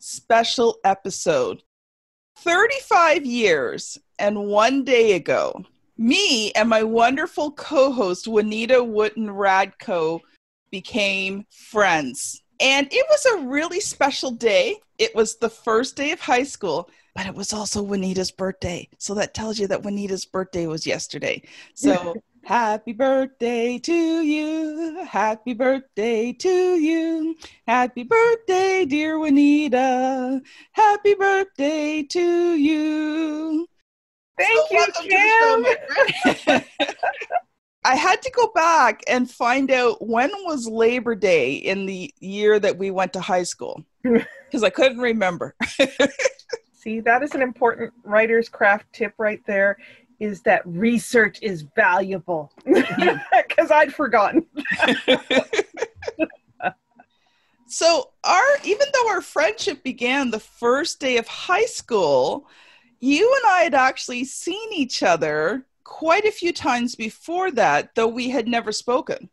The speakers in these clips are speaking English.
special episode. 35 years and one day ago, me and my wonderful co host, Juanita Wooten Radko, became friends. And it was a really special day. It was the first day of high school, but it was also Juanita's birthday. So that tells you that Juanita's birthday was yesterday. So Happy birthday to you. Happy birthday to you. Happy birthday, dear Juanita. Happy birthday to you. Thank so you, Kim. I had to go back and find out when was Labor Day in the year that we went to high school because I couldn't remember. See, that is an important writer's craft tip right there is that research is valuable because I'd forgotten. so our even though our friendship began the first day of high school, you and I had actually seen each other quite a few times before that, though we had never spoken.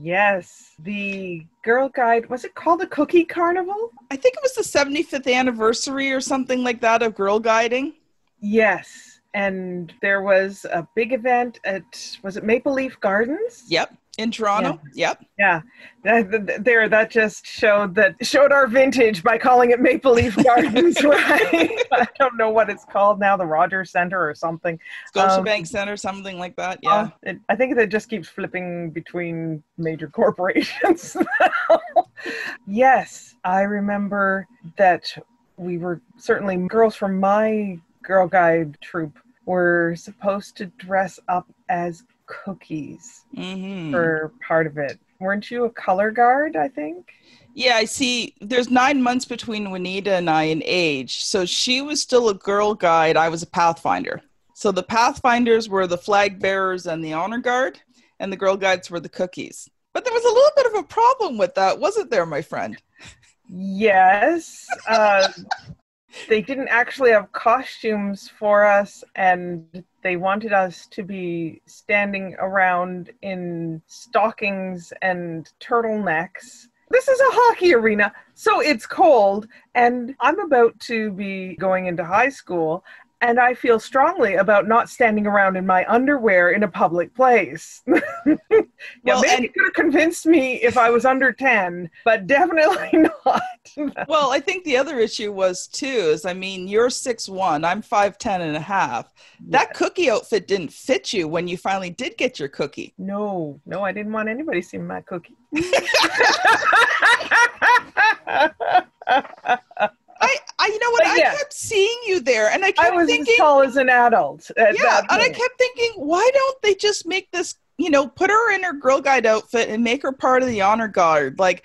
Yes, the Girl Guide, was it called the Cookie Carnival? I think it was the 75th anniversary or something like that of Girl Guiding. Yes and there was a big event at was it Maple Leaf Gardens? Yep, in Toronto. Yeah. Yep. Yeah, that, there that just showed that showed our vintage by calling it Maple Leaf Gardens, right? I don't know what it's called now, the Rogers Center or something. Scotiabank um, Center, something like that. Yeah. Uh, it, I think it just keeps flipping between major corporations. yes, I remember that we were certainly girls from my Girl Guide troop were supposed to dress up as cookies mm-hmm. for part of it. Weren't you a color guard, I think? Yeah, I see. There's nine months between Juanita and I in age. So she was still a girl guide. I was a pathfinder. So the pathfinders were the flag bearers and the honor guard, and the girl guides were the cookies. But there was a little bit of a problem with that, wasn't there, my friend? Yes. Uh, they didn't actually have costumes for us and they wanted us to be standing around in stockings and turtlenecks. This is a hockey arena so it's cold and i'm about to be going into high school and I feel strongly about not standing around in my underwear in a public place. yeah, well, maybe and, you could have convinced me if I was under 10, but definitely not. well, I think the other issue was too is I mean, you're six one, I'm 5'10 and a half. That cookie outfit didn't fit you when you finally did get your cookie. No, no, I didn't want anybody seeing my cookie. I, you know what? I kept seeing you there, and I kept I was thinking, as tall as an adult. yeah, and I kept thinking, why don't they just make this? You know, put her in her Girl Guide outfit and make her part of the honor guard, like.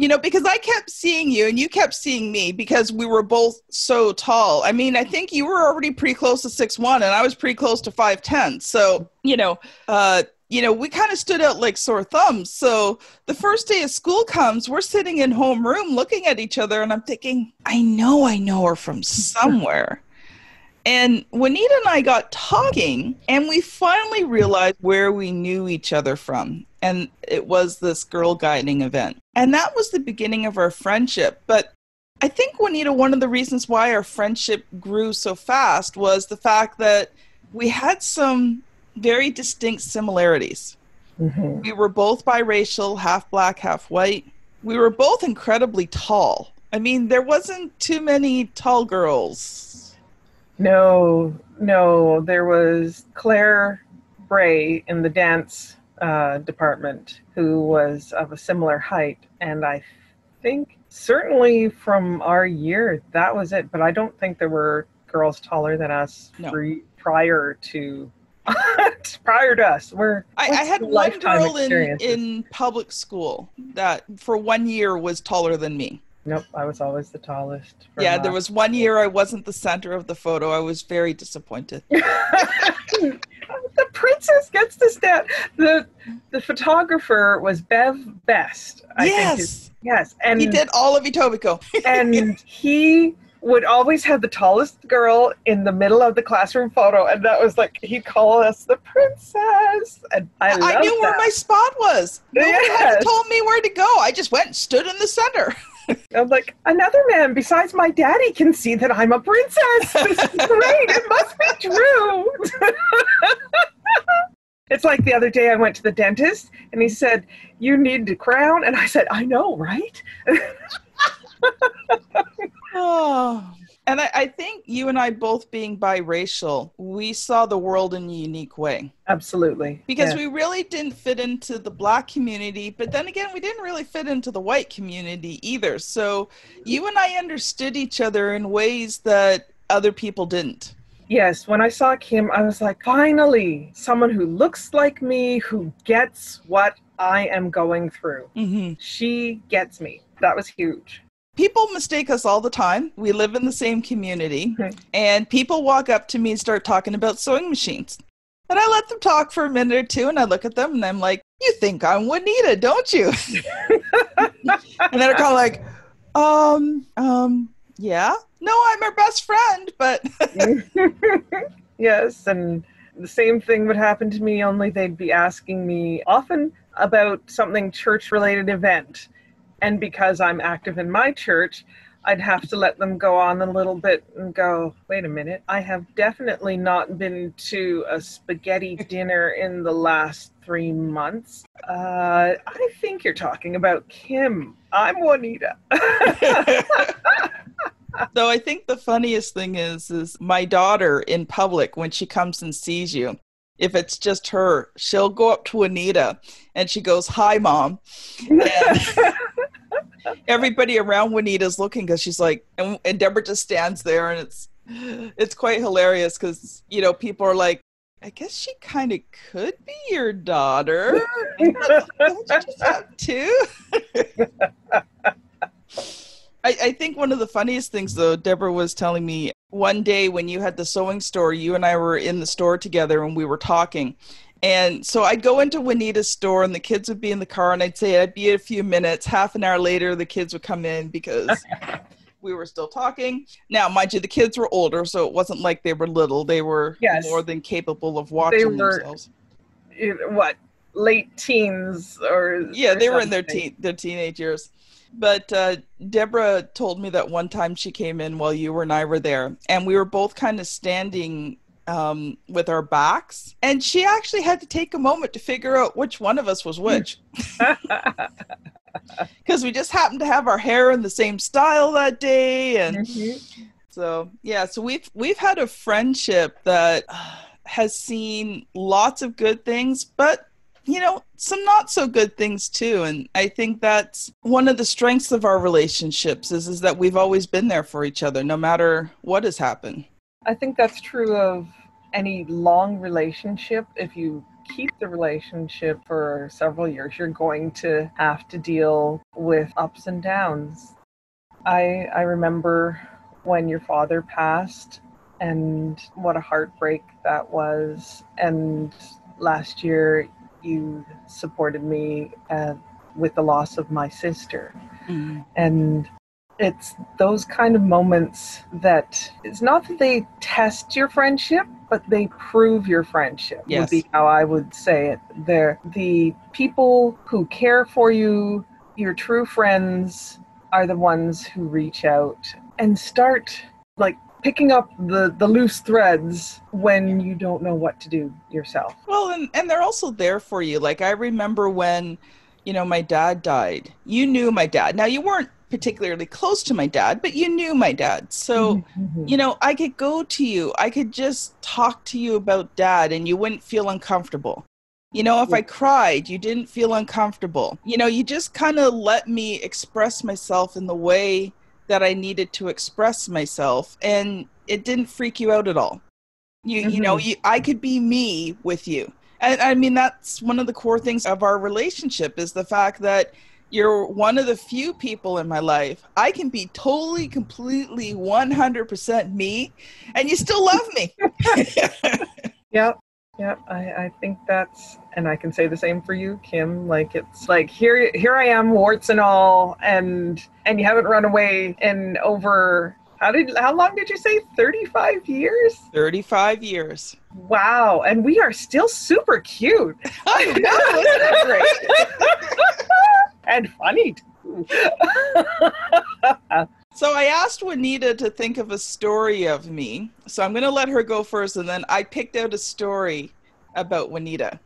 You know, because I kept seeing you and you kept seeing me because we were both so tall. I mean, I think you were already pretty close to six one, and I was pretty close to five ten. So, you know, uh, you know, we kind of stood out like sore thumbs. So the first day of school comes, we're sitting in homeroom looking at each other, and I'm thinking, I know I know her from somewhere. and Juanita and I got talking, and we finally realized where we knew each other from. And it was this girl guiding event. And that was the beginning of our friendship. But I think, Juanita, one of the reasons why our friendship grew so fast was the fact that we had some very distinct similarities. Mm-hmm. We were both biracial, half black, half white. We were both incredibly tall. I mean, there wasn't too many tall girls. No, no, there was Claire Bray in the dance uh, department who was of a similar height, and I think certainly from our year that was it. But I don't think there were girls taller than us No. pre- prior to prior to us. We're I, I had one girl in, in public school that for one year was taller than me. Nope, I was always the tallest. yeah, my- there was one year I wasn't the center of the photo. I was very disappointed. the princess gets to stand. The the photographer was Bev Best. I think yes, yes, and he did all of Etobicoke. and he would always have the tallest girl in the middle of the classroom photo, and that was like he'd call us the princess, and I, I knew where my spot was. Nobody had Yes. told me where to go. I just went and stood in the center. I'm like another man besides my daddy can see that I'm a princess. This is great. It must be true. it's like the other day I went to the dentist and he said, "You need a crown," and I said, "I know, right?" Oh. And I, I think you and I both being biracial, we saw the world in a unique way. Absolutely. because Yeah. we really didn't fit into the black community but then again we didn't really fit into the white community either so you and i understood each other in ways that other people didn't Yes, when I saw Kim, I was like, finally, someone who looks like me, who gets what I am going through. mm-hmm. She gets me. That was huge. People mistake us all the time. We live in the same community. Mhm. and people walk up to me and start talking about sewing machines. And i let them talk for a minute or two and i look at them and i'm like you think i'm juanita don't you? And they're kind of like um um yeah. No i'm her best friend but yes, and the same thing would happen to me, only they'd be asking me often about something church related event. And because I'm active in my church, I'd have to let them go on a little bit and go, wait a minute, I have definitely not been to a spaghetti dinner in the last three months. Uh, I think you're talking about Kim. I'm Juanita. so i think the funniest thing is is my daughter in public when she comes and sees you if it's just her she'll go up to anita and she goes hi mom and everybody around juanita's looking because she's like and, and deborah just stands there and it's it's quite hilarious because you know people are like i guess she kind of could be your daughter. Don't you just have two? I, I think one of the funniest things though deborah was telling me one day when you had the sewing store you and i were in the store together and we were talking and so i'd go into juanita's store and the kids would be in the car and i'd say i'd be a few minutes. Half an hour later the kids would come in because we were still talking. Now mind you the kids were older so it wasn't like they were little. They were Yes. more than capable of watching they were- themselves. what, late teens or. yeah or they were in their teen their teenage years. But uh, deborah told me that one time she came in while you and i were there and we were both kind of standing um, with our backs and she actually had to take a moment to figure out which one of us was which because we just happened to have our hair in the same style that day and Mhm. so yeah, so we've we've had a friendship that uh, has seen lots of good things, but you know some not so good things too. And I think that's one of the strengths of our relationships is is that we've always been there for each other, no matter what has happened. I think that's true of any long relationship. If you keep the relationship for several years, you're going to have to deal with ups and downs. I I remember when your father passed and what a heartbreak that was. And last year you supported me uh, with the loss of my sister and it's those kind of moments that it's not that they test your friendship but they prove your friendship Yes. would be how i would say it they're the people who care for you your true friends are the ones who reach out and start like picking up the the loose threads when you don't know what to do yourself Well, and and they're also there for you. Like I remember when, you know, my dad died. You knew my dad. Now you weren't particularly close to my dad, but you knew my dad. So, Mm-hmm. you know, I could go to you. I could just talk to you about dad and you wouldn't feel uncomfortable. You know, if I cried, you didn't feel uncomfortable. You know, you just kind of let me express myself in the way that I needed to express myself and it didn't freak you out at all. You you know, you I could be me with you. And I mean that's one of the core things of our relationship is the fact that you're one of the few people in my life. I can be totally, completely, 100% me, and you still love me. Yep. Yep. I, I think that's and I can say the same for you, Kim. Like it's like here here I am, warts and all, and and you haven't run away in over how did how long did you say? Thirty five years? 35 years. Wow. And we are still super cute. I know, isn't it great? and funny. So I asked Juanita to think of a story of me. So I'm going to let her go first, and then I picked out a story about Juanita.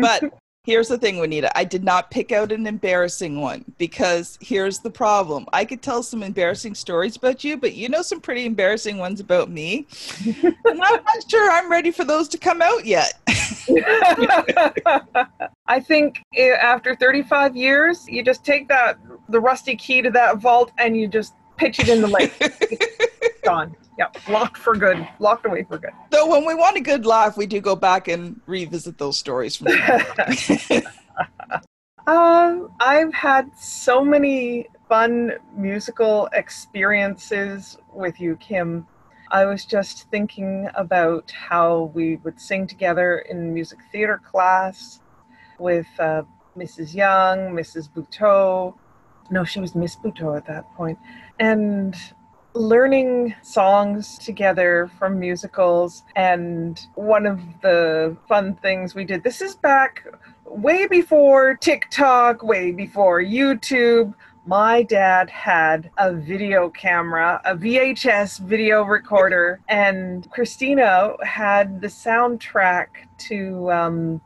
But here's the thing, Juanita I did not pick out an embarrassing one because here's the problem. I could tell some embarrassing stories about you, but you know some pretty embarrassing ones about me. and I'm not sure I'm ready for those to come out yet. I think after 35 years, you just take that the rusty key to that vault and you just pitch it in the lake. Gone. Yep. Locked for good. Locked away for good. Though when we want a good laugh, we do go back and revisit those stories from Um, I've had so many fun musical experiences with you, Kim. I was just thinking about how we would sing together in music theater class with uh, Mrs. Young, Mrs. Buteau. No, she was Miss Buteau at that point. And learning songs together from musicals. And one of the fun things we did, this is back way before TikTok, way before YouTube. My dad had a video camera, a VHS video recorder, and Christina had the soundtrack to, um,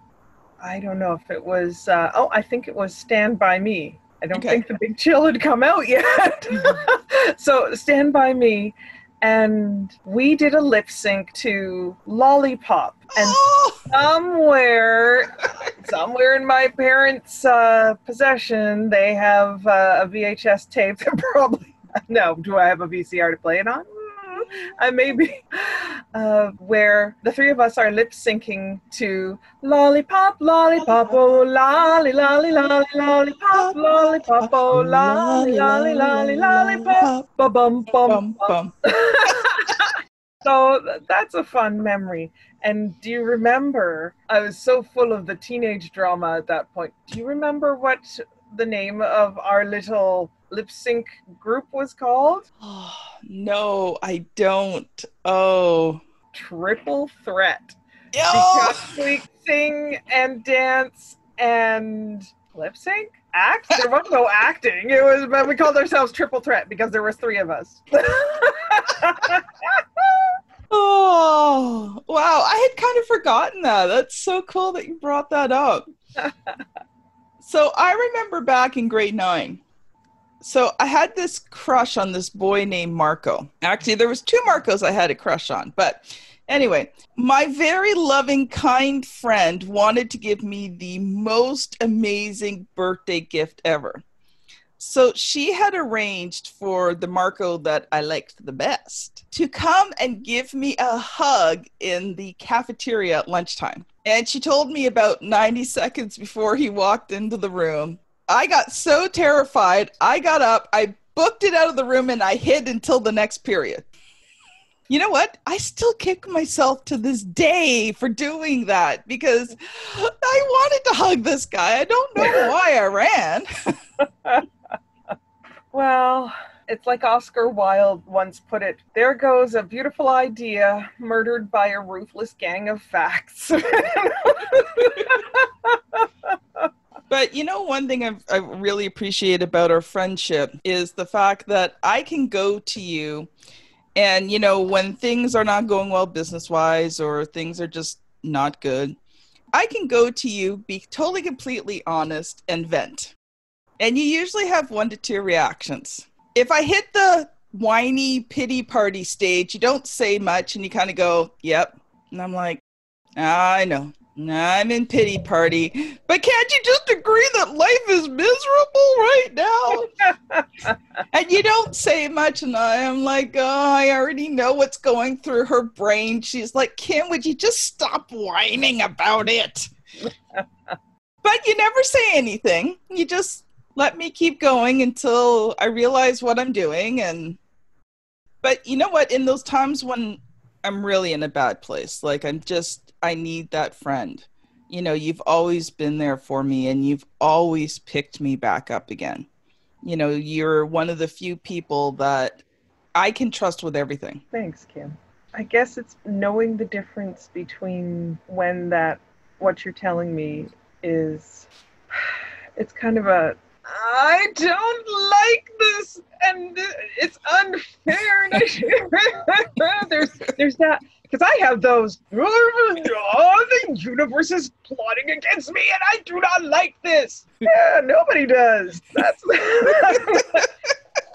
I don't know if it was, uh, oh, I think it was Stand By Me. I don't Okay. think the Big Chill had come out yet. so, Stand By Me. And we did a lip sync to Lollipop. And oh! somewhere somewhere in my parents uh, possession they have uh, a vhs tape that probably no do i have a vcr to play it on I maybe uh, where the three of us are lip syncing to lollipop, lollipop, oh lolly, lolly, lolly, lollipop, lollipop, oh lolly, lolly, lolly, lollipop, ba bum bum Bum, bum. so that's a fun memory. And do you remember? I was so full of the teenage drama at that point. Do you remember what the name of our little lip sync group was called? Oh, no, I don't. Oh. Triple Threat. Oh. Because we sing and dance and lip sync. Act? There was no acting. It was, but we called ourselves Triple Threat because there was three of us. Oh, wow. I had kind of forgotten that. That's so cool that you brought that up. so I remember back in grade nine. So I had this crush on this boy named Marco. Actually, there was two Marcos I had a crush on, but anyway, my very loving, kind friend wanted to give me the most amazing birthday gift ever. So she had arranged for the Marco that I liked the best to come and give me a hug in the cafeteria at lunchtime. And she told me about 90 seconds before he walked into the room. I got so terrified. I got up, I booked it out of the room, and I hid until the next period. You know what? I still kick myself to this day for doing that because I wanted to hug this guy. I don't know why I ran. Well, it's like Oscar Wilde once put it there goes a beautiful idea murdered by a ruthless gang of facts. But you know, one thing I've, I really appreciate about our friendship is the fact that I can go to you, and you know, when things are not going well business wise or things are just not good, I can go to you, be totally completely honest, and vent. And you usually have one to two reactions. if I hit the whiny pity party stage, you don't say much and you kind of go, yep. And I'm like, ah, I know. I'm in pity party. But can't you just agree that life is miserable right now? and you don't say much, and I am like, oh, I already know what's going through her brain. She's like, Kim, would you just stop whining about it? but you never say anything. You just let me keep going until I realize what I'm doing. And, but you know what? In those times when I'm really in a bad place, like I'm just I need that friend. You know, you've always been there for me and you've always picked me back up again. You know, you're one of the few people that I can trust with everything. Thanks, Kim. I guess it's knowing the difference between when that what you're telling me is it's kind of a I don't like this and it's unfair and I, there's there's that because I have those, oh, the universe is plotting against me and I do not like this. Yeah, nobody does. That's.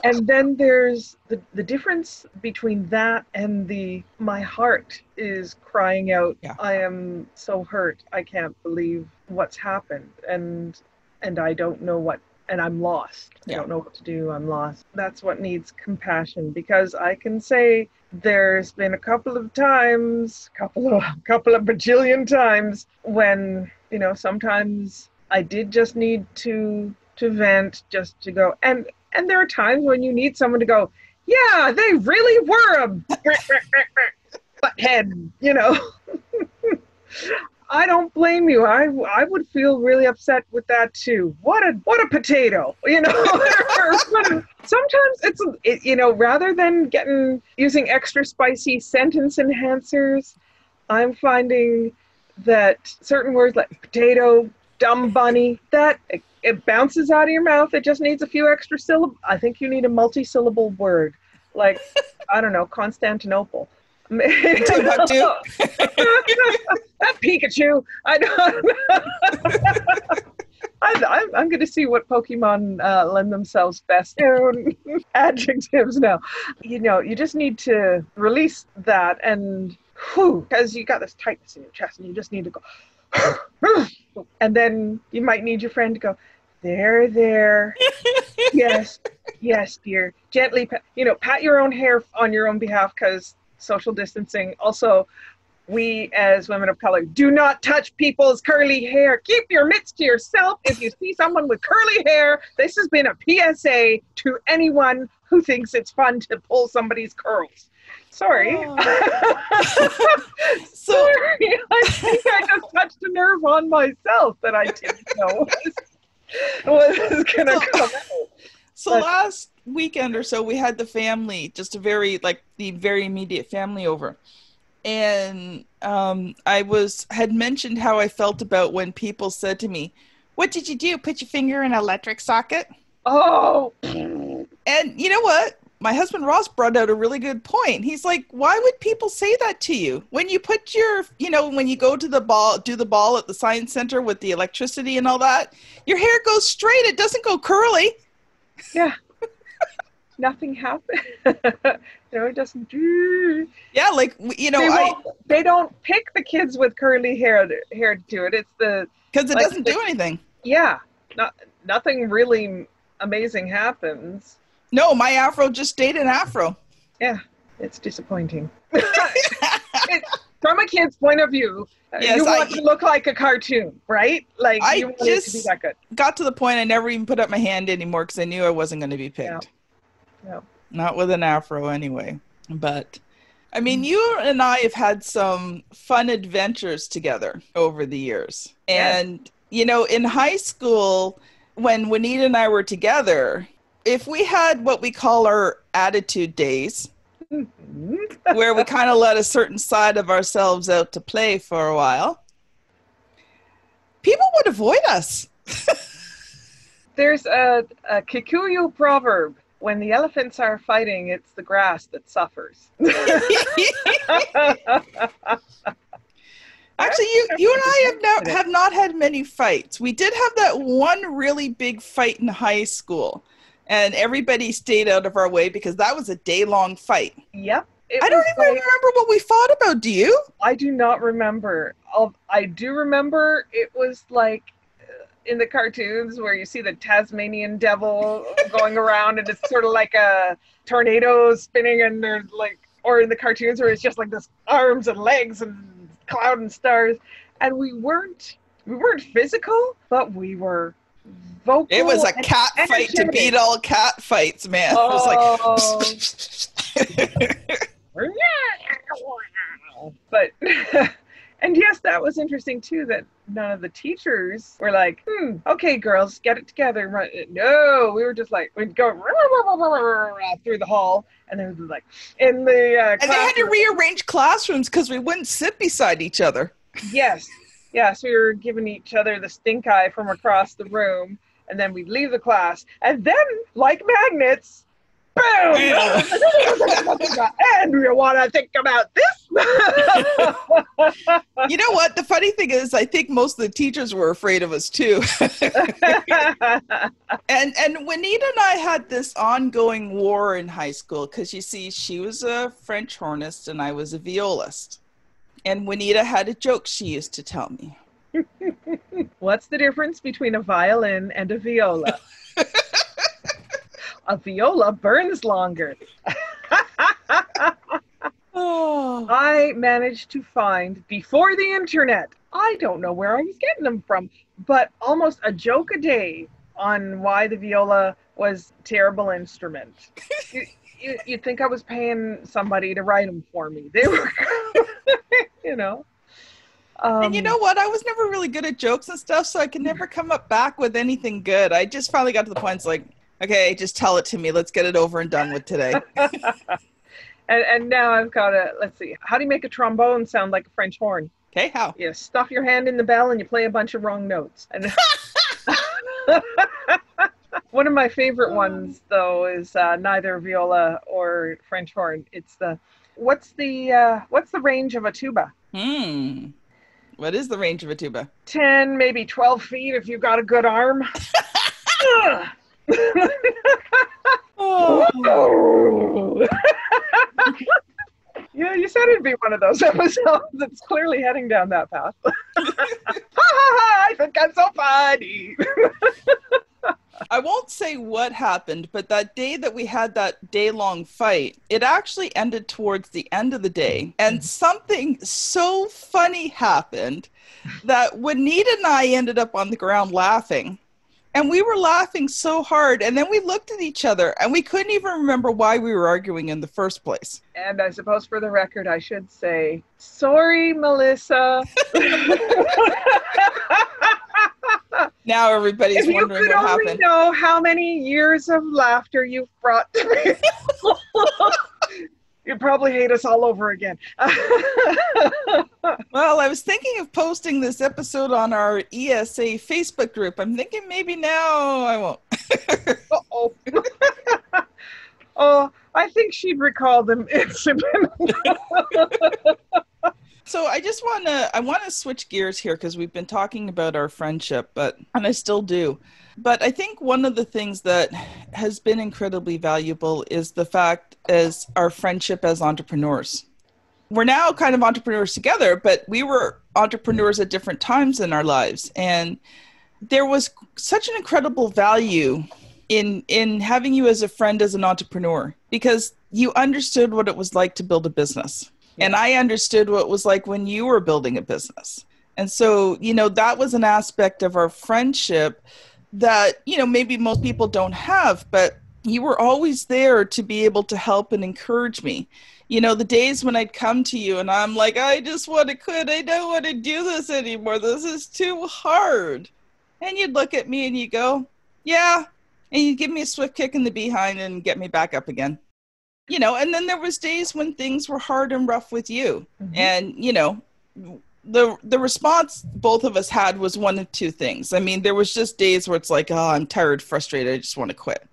and then there's the, the difference between that and the my heart is crying out yeah. i am so hurt i can't believe what's happened and and i don't know what and i'm lost yeah. i don't know what to do i'm lost that's what needs compassion because i can say there's been a couple of times, couple of couple of bajillion times when you know sometimes I did just need to to vent, just to go, and and there are times when you need someone to go, yeah, they really were a butthead, you know. I don't blame you. I I would feel really upset with that too. What a what a potato, you know. Sometimes it's it, you know rather than getting using extra spicy sentence enhancers, I'm finding that certain words like potato, dumb bunny, that it, it bounces out of your mouth. It just needs a few extra syllables. I think you need a multi-syllable word, like I don't know, Constantinople. Timbuktu. Pikachu. I don't. I, am going to see what Pokemon uh, lend themselves best to adjectives now. You know, you just need to release that and because you got this tightness in your chest and you just need to go. and then you might need your friend to go, there, there. yes, yes, dear. Gently, you know, pat your own hair on your own behalf because social distancing. Also, we as women of color do not touch people's curly hair. Keep your mitts to yourself. If you see someone with curly hair, this has been a PSA to anyone who thinks it's fun to pull somebody's curls. Sorry. Oh. so, Sorry. I think I just touched a nerve on myself that I didn't know was, was going to come out. So but, last weekend or so we had the family just a very like the very immediate family over. And um, i was had mentioned how i felt about when people said to me what did you do? Put your finger in an electric socket? Oh. And you know what? My husband ross brought out a really good point. He's like why would people say that to you? When you put your you know when you go to the ball do the ball at the science center with the electricity and all that your hair goes straight. It doesn't go curly yeah nothing happened. you know, it doesn't do. Yeah, like you know, they, I, they don't pick the kids with curly hair to, hair to do it. It's the because it like, doesn't the, do anything. Yeah, not nothing really amazing happens. No, my afro just stayed an afro. Yeah, it's disappointing. it, from a kid's point of view, uh, yes, you want I, to look like a cartoon, right? Like I you want just it to be that good. Got to the point I never even put up my hand anymore because I knew I wasn't going to be picked. Yeah. No. Not with an afro anyway. But I mean, you and I have had some fun adventures together over the years. And, yes. you know, in high school, when Juanita and I were together, if we had what we call our attitude days. where we kind of let a certain side of ourselves out to play for a while, people would avoid us. There's a, a Kikuyu proverb when the elephants are fighting, it's the grass that suffers. Actually, you, you and I have not, have not had many fights. We did have that one really big fight in high school. And everybody stayed out of our way because that was a day long fight. Yep. I don't even like- remember what we fought about. Do you? I do not remember. I'll, I do remember it was like uh, in the cartoons where you see the Tasmanian devil going around and it's sort of like a tornado spinning and there's like, or in the cartoons where it's just like this arms and legs and cloud and stars. And we weren't, we weren't physical, but we were vocal. It was a cat fight to beat all cat fights, man. Oh. It was like. but and yes that was interesting too that none of the teachers were like hmm okay girls get it together Run. no we were just like we'd go through the hall and they we'd like in the uh, and they had to rearrange classrooms because we wouldn't sit beside each other. yes yes we were giving each other the stink eye from across the room and then we'd leave the class and then like magnets boom and we want to think about this You know what? The funny thing is, I think most of the teachers were afraid of us too. and and Juanita and I had this ongoing war in high school because you see, she was a French hornist and I was a violist. And Juanita had a joke she used to tell me. What's the difference between a violin and a viola? a viola burns longer. Oh, I managed to find before the internet. I don't know where I was getting them from, but almost a joke a day on why the viola was a terrible instrument. you, you, you'd think I was paying somebody to write them for me. They were, you know. Um, and you know what? I was never really good at jokes and stuff, so I could never come up back with anything good. I just finally got to the point. It's like, okay, just tell it to me. Let's get it over and done with today. and, and now I've got a, let's see, how do you make a trombone sound like a French horn? Okay, how? you stuff your hand in the bell and you play a bunch of wrong notes. And one of my favorite ones, though, is uh, neither viola or French horn. It's the what's the uh, what's the range of a tuba? Hmm. What is the range of a tuba? Ten, maybe twelve feet if you've got a good arm. Oh. yeah, you said it'd be one of those episodes that's clearly heading down that path. ha ha ha! I think I'm so funny. I won't say what happened, but that day that we had that day long fight, it actually ended towards the end of the day. And mm-hmm. something so funny happened that Juanita and I ended up on the ground laughing. And we were laughing so hard. And then we looked at each other and we couldn't even remember why we were arguing in the first place. And I suppose for the record, I should say, sorry, Melissa. Now everybody's if you wondering could what only happened. know how many years of laughter you've brought to me. You'd probably hate us all over again. Well, I was thinking of posting this episode on our ESA Facebook group. I'm thinking maybe now I won't. Uh-oh. oh, I think she'd recall them. So I just want to I want to switch gears here because we've been talking about our friendship, but and I still do. But I think one of the things that has been incredibly valuable is the fact as our friendship as entrepreneurs. We're now kind of entrepreneurs together, but we were entrepreneurs at different times in our lives and there was such an incredible value in in having you as a friend as an entrepreneur because you understood what it was like to build a business and i understood what it was like when you were building a business. And so you know that was an aspect of our friendship that you know maybe most people don't have but you were always there to be able to help and encourage me. You know the days when i'd come to you and i'm like i just want to quit. I don't want to do this anymore. This is too hard. And you'd look at me and you go yeah. And you'd give me a swift kick in the behind and get me back up again you know and then there was days when things were hard and rough with you Mhm. and you know the the response both of us had was one of two things i mean there was just days where it's like oh i'm tired frustrated i just want to quit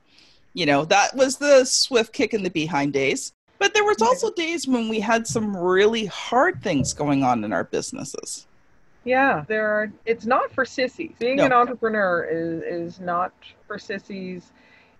you know that was the swift kick in the behind days but there was also days when we had some really hard things going on in our businesses Yeah, there are. It's not for sissies. Being No. an entrepreneur is is not for sissies.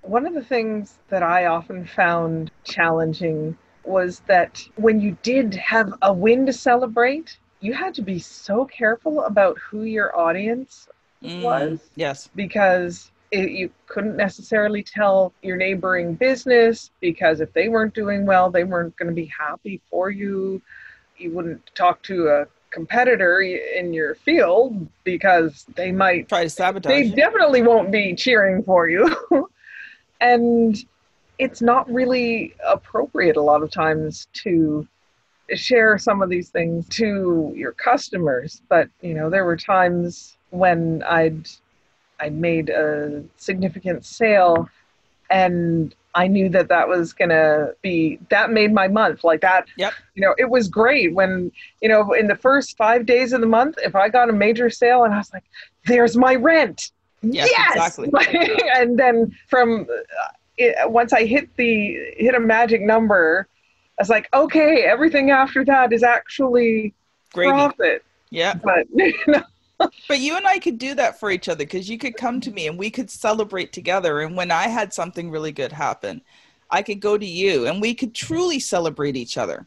One of the things that I often found challenging was that when you did have a win to celebrate, you had to be so careful about who your audience Mm, was yes. because it, you couldn't necessarily tell your neighboring business because if they weren't doing well, they weren't going to be happy for you. You wouldn't talk to a competitor in your field because they might Try to sabotage. they you. definitely won't be cheering for you. and it's not really appropriate a lot of times to share some of these things to your customers. But, you know, there were times when I'd I made a significant sale and I knew that that was going to be that made my month like that Yep. you know it was great when you know in the first 5 days of the month if I got a major sale and I was like there's my rent Yes, yes, exactly. and then from uh, it, once I hit the hit a magic number I was like okay everything after that is actually Gravy. profit Yeah. but you know, But you and I could do that for each other because you could come to me and we could celebrate together. And when I had something really good happen, I could go to you and we could truly celebrate each other.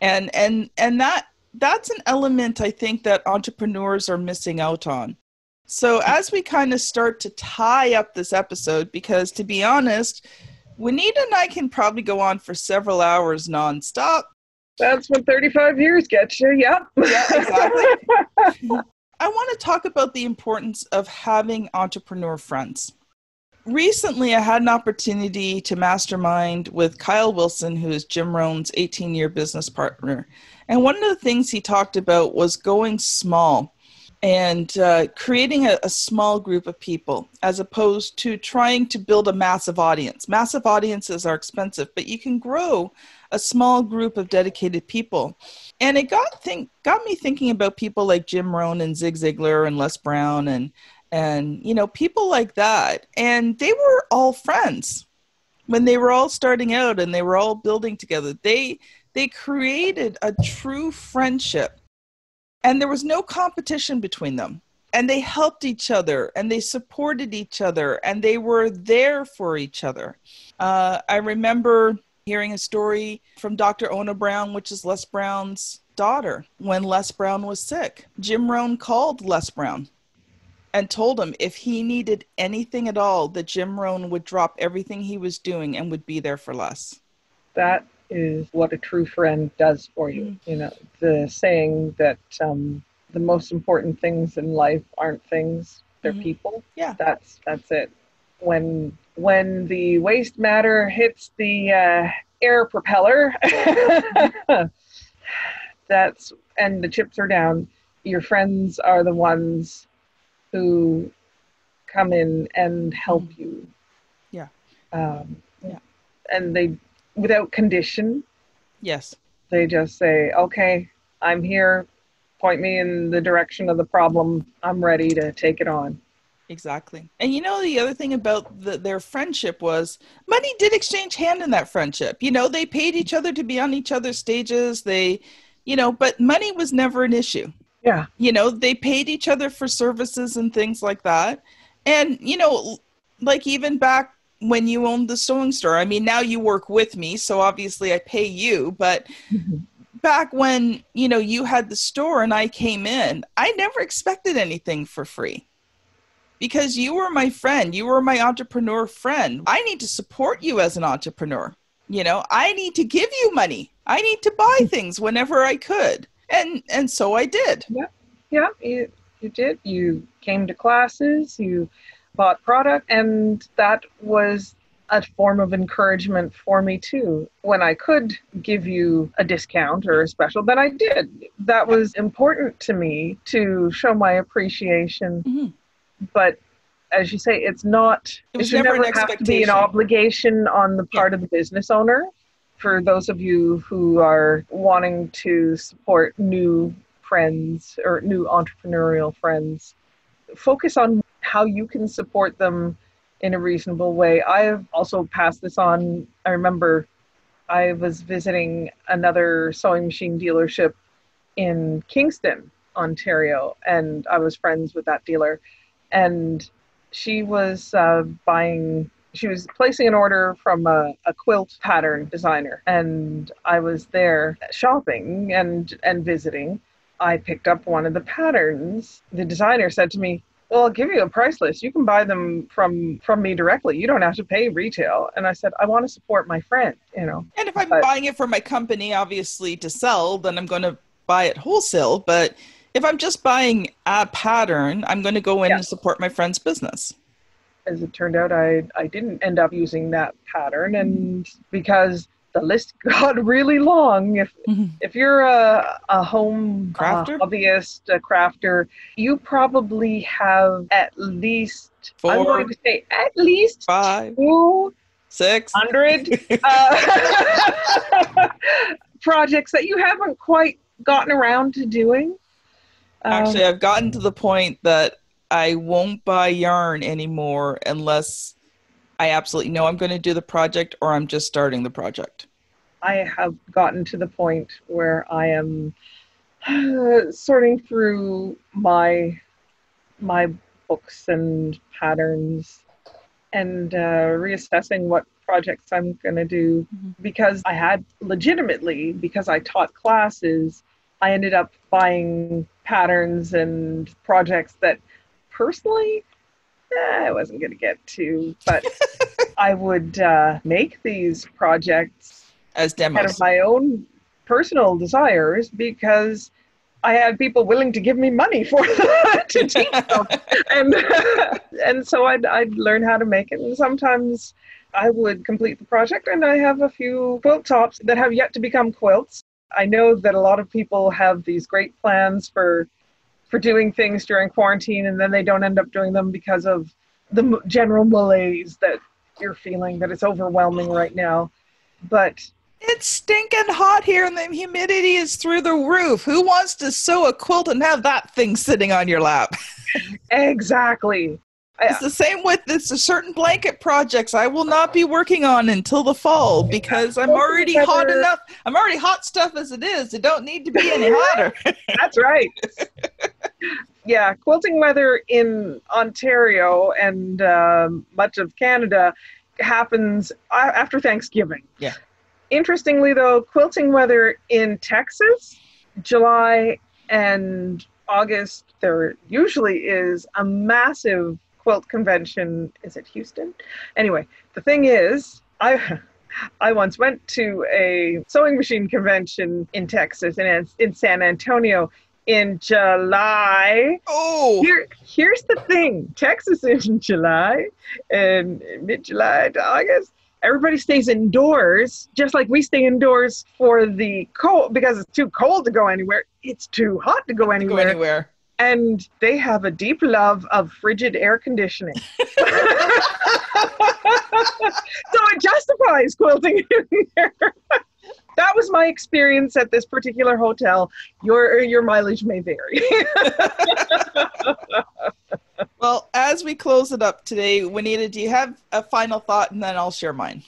And and and that that's an element I think that entrepreneurs are missing out on. So as we kind of start to tie up this episode, because to be honest, Juanita and I can probably go on for several hours nonstop. that's what 35 years gets you yep Yeah, exactly. I want to talk about the importance of having entrepreneur friends. Recently, I had an opportunity to mastermind with Kyle Wilson, who is Jim Rohn's 18 year business partner. And one of the things he talked about was going small and uh, creating a, a small group of people as opposed to trying to build a massive audience. Massive audiences are expensive, but you can grow a small group of dedicated people. And it got think got me thinking about people like Jim Rohn and Zig Ziglar and Les Brown and and you know people like that. And they were all friends when they were all starting out and they were all building together. They they created a true friendship and there was no competition between them and they helped each other and they supported each other and they were there for each other uh, i remember hearing a story from Dr. Ona Brown, which is Les Brown's daughter, when Les Brown was sick. Jim Rohn called Les Brown and told him if he needed anything at all, that Jim Rohn would drop everything he was doing and would be there for Les. that is what a true friend does for you. Mm. You know, the saying that um, the most important things in life aren't things, they're Mhm. people. Yeah. That's that's it. When when the waste matter hits the uh, air propeller, that's and the chips are down. Your friends are the ones who come in and help you. Yeah. Um, Yeah. And they, without condition, Yes. they just say, "Okay, I'm here. Point me in the direction of the problem. I'm ready to take it on." Exactly. And you know, the other thing about the, their friendship was money did exchange hand in that friendship. You know, they paid each other to be on each other's stages. They, you know, but money was never an issue. Yeah. You know, they paid each other for services and things like that. And, you know, like even back when you owned the sewing store, I mean, now you work with me, so obviously I pay you, but mm-hmm. back when, you know, you had the store and I came in, I never expected anything for free because you were my friend. You were my entrepreneur friend. I need to support you as an entrepreneur. You know, I need to give you money. I need to buy mm-hmm. things whenever I could. And and so I did. Yeah, you you did. You came to classes. You bought product, and that was a form of encouragement for me too. When I could give you a discount or a special, then I did. That was important to me to show my appreciation. Mhm. But as you say, it's not. It was should never an have to be an obligation on the part of the business owner. For those of you who are wanting to support new friends or new entrepreneurial friends, focus on how you can support them in a reasonable way. I've also passed this on. I remember I was visiting another sewing machine dealership in Kingston, Ontario, and I was friends with that dealer. And she was uh, buying she was placing an order from a, a quilt pattern designer, and I was there shopping and and visiting. I picked up one of the patterns. The designer said to me, well i'll give you a price list you can buy them from from me directly you don't have to pay retail and i said i want to support my friend you know And if I'm But- buying it for my company, obviously to sell, then I'm going to buy it wholesale. But if I'm just buying a pattern, I'm going to go in Yeah. and support my friend's business. as it turned out i i didn't end up using that pattern and because the list got really long. If Mhm. if you're a, a home Crafter? uh, hobbyist a crafter you probably have at least i'm going to say at least Five, 200 uh, projects that you haven't quite gotten around to doing. Um, Actually, I've gotten to the point that I won't buy yarn anymore unless I absolutely know I'm going to do the project or I'm just starting the project. I have gotten to the point where I am sorting through my my books and patterns and uh, reassessing what projects I'm going to do Mhm. because I had legitimately because I taught classes I ended up buying patterns and projects that personally eh, I wasn't going to get to but I would uh, make these projects As demos out of my own personal desires because I had people willing to give me money for to teach them, and and so I'd I'd learn how to make it, and sometimes I would complete the project, and I have a few quilt tops that have yet to become quilts. I know that a lot of people have these great plans for for doing things during quarantine, and then they don't end up doing them because of the general malaise that you're feeling that it's overwhelming right now. But It's stinking hot here and the humidity is through the roof. Who wants to sew a quilt and have that thing sitting on your lap? Exactly. It's the same with this certain blanket projects I will not be working on until the fall because I'm already hot enough. I'm already hot stuff as it is. It don't need to be any hotter. That's right. yeah, quilting weather in Ontario and um, much of Canada happens after Thanksgiving. Yeah. Interestingly, though, quilting weather in Texas, July and August, there usually is a massive quilt convention. Is it Houston? Anyway, the thing is, I. I once went to a sewing machine convention in Texas in, in San Antonio in July. oh, Here, here's the thing: Texas is in July and mid-July to August, everybody stays indoors, just like we stay indoors for the cold because it's too cold to go anywhere. It's too hot to go anywhere. go anywhere, anywhere. and they have a deep love of frigid air conditioning. so it justifies quilting in there. That was my experience at this particular hotel. Your your mileage may vary. Well, as we close it up today, Juanita, do you have a final thought and then I'll share mine?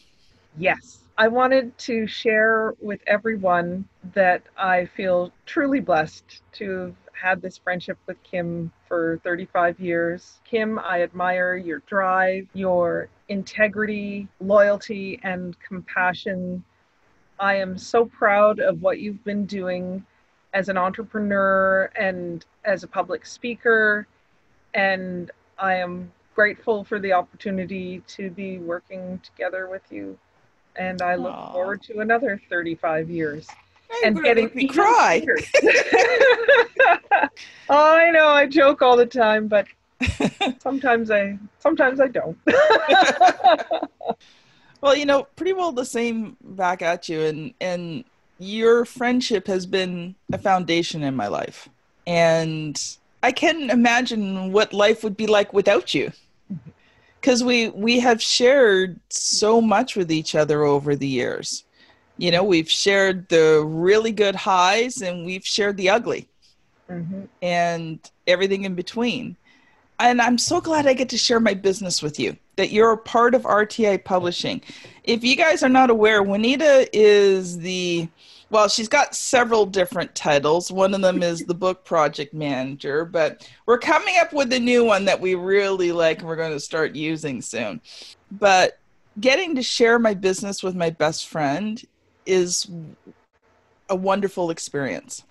Yes. I wanted to share with everyone that I feel truly blessed to have had this friendship with Kim for 35 years. Kim, I admire your drive, your integrity, loyalty, and compassion. I am so proud of what you've been doing as an entrepreneur and as a public speaker. And I am grateful for the opportunity to be working together with you. And I look Aw. forward to another 35 years and getting me cry. I know I joke all the time, but sometimes I sometimes I don't. Well, you know, pretty well the same back at you, and and your friendship has been a foundation in my life, and I can't imagine what life would be like without you, because we we have shared so much with each other over the years. You know, we've shared the really good highs, and we've shared the ugly Mhm. and everything in between. And I'm so glad I get to share my business with you, that you're a part of RTI Publishing. If you guys are not aware, Juanita is the well, she's got several different titles. One of them is the book project manager, but we're coming up with a new one that we really like and we're going to start using soon. But getting to share my business with my best friend is a wonderful experience.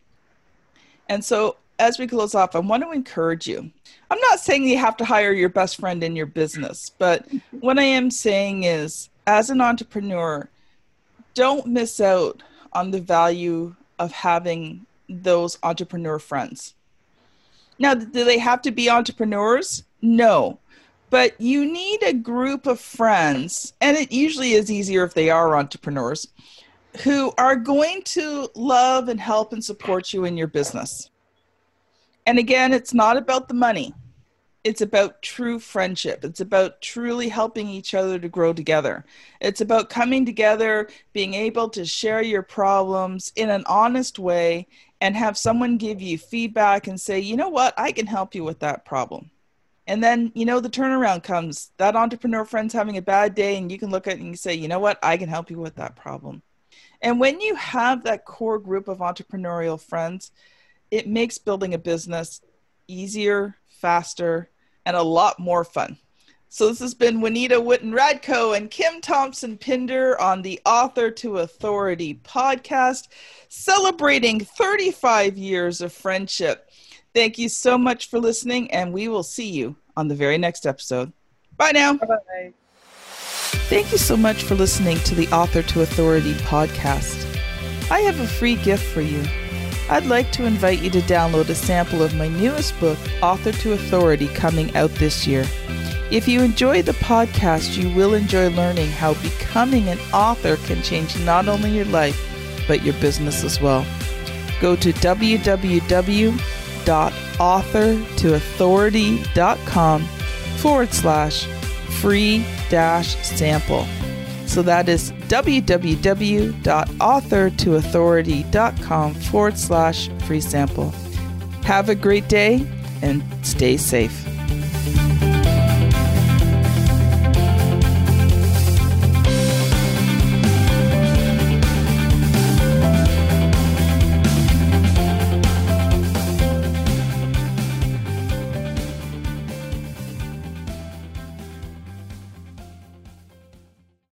And so, as we close off, I want to encourage you. I'm not saying you have to hire your best friend in your business, but what I am saying is, as an entrepreneur, don't miss out on the value of having those entrepreneur friends. Now, do they have to be entrepreneurs? No. But you need a group of friends, and it usually is easier if they are entrepreneurs, who are going to love and help and support you in your business. And again, it's not about the money it's about true friendship. It's about truly helping each other to grow together. It's about coming together, being able to share your problems in an honest way, and have someone give you feedback and say, you know what, I can help you with that problem. And then, you know, the turnaround comes. That entrepreneur friend's having a bad day, and you can look at it and you say, you know what, I can help you with that problem. And when you have that core group of entrepreneurial friends, it makes building a business easier, faster, and a lot more fun. So this has been Juanita Witten Radko and Kim Thompson Pinder on the Author to Authority podcast, celebrating 35 years of friendship. Thank you so much for listening, and we will see you on the very next episode. Bye now. Bye. Thank you so much for listening to the Author to Authority podcast. I have a free gift for you. I'd like to invite you to download a sample of my newest book, Author to Authority, coming out this year. If you enjoy the podcast, you will enjoy learning how becoming an author can change not only your life, but your business as well. Go to www.authortoauthority.com forward slash free dash sample. So that is www.authortoauthority.com forward slash free sample. Have a great day and stay safe.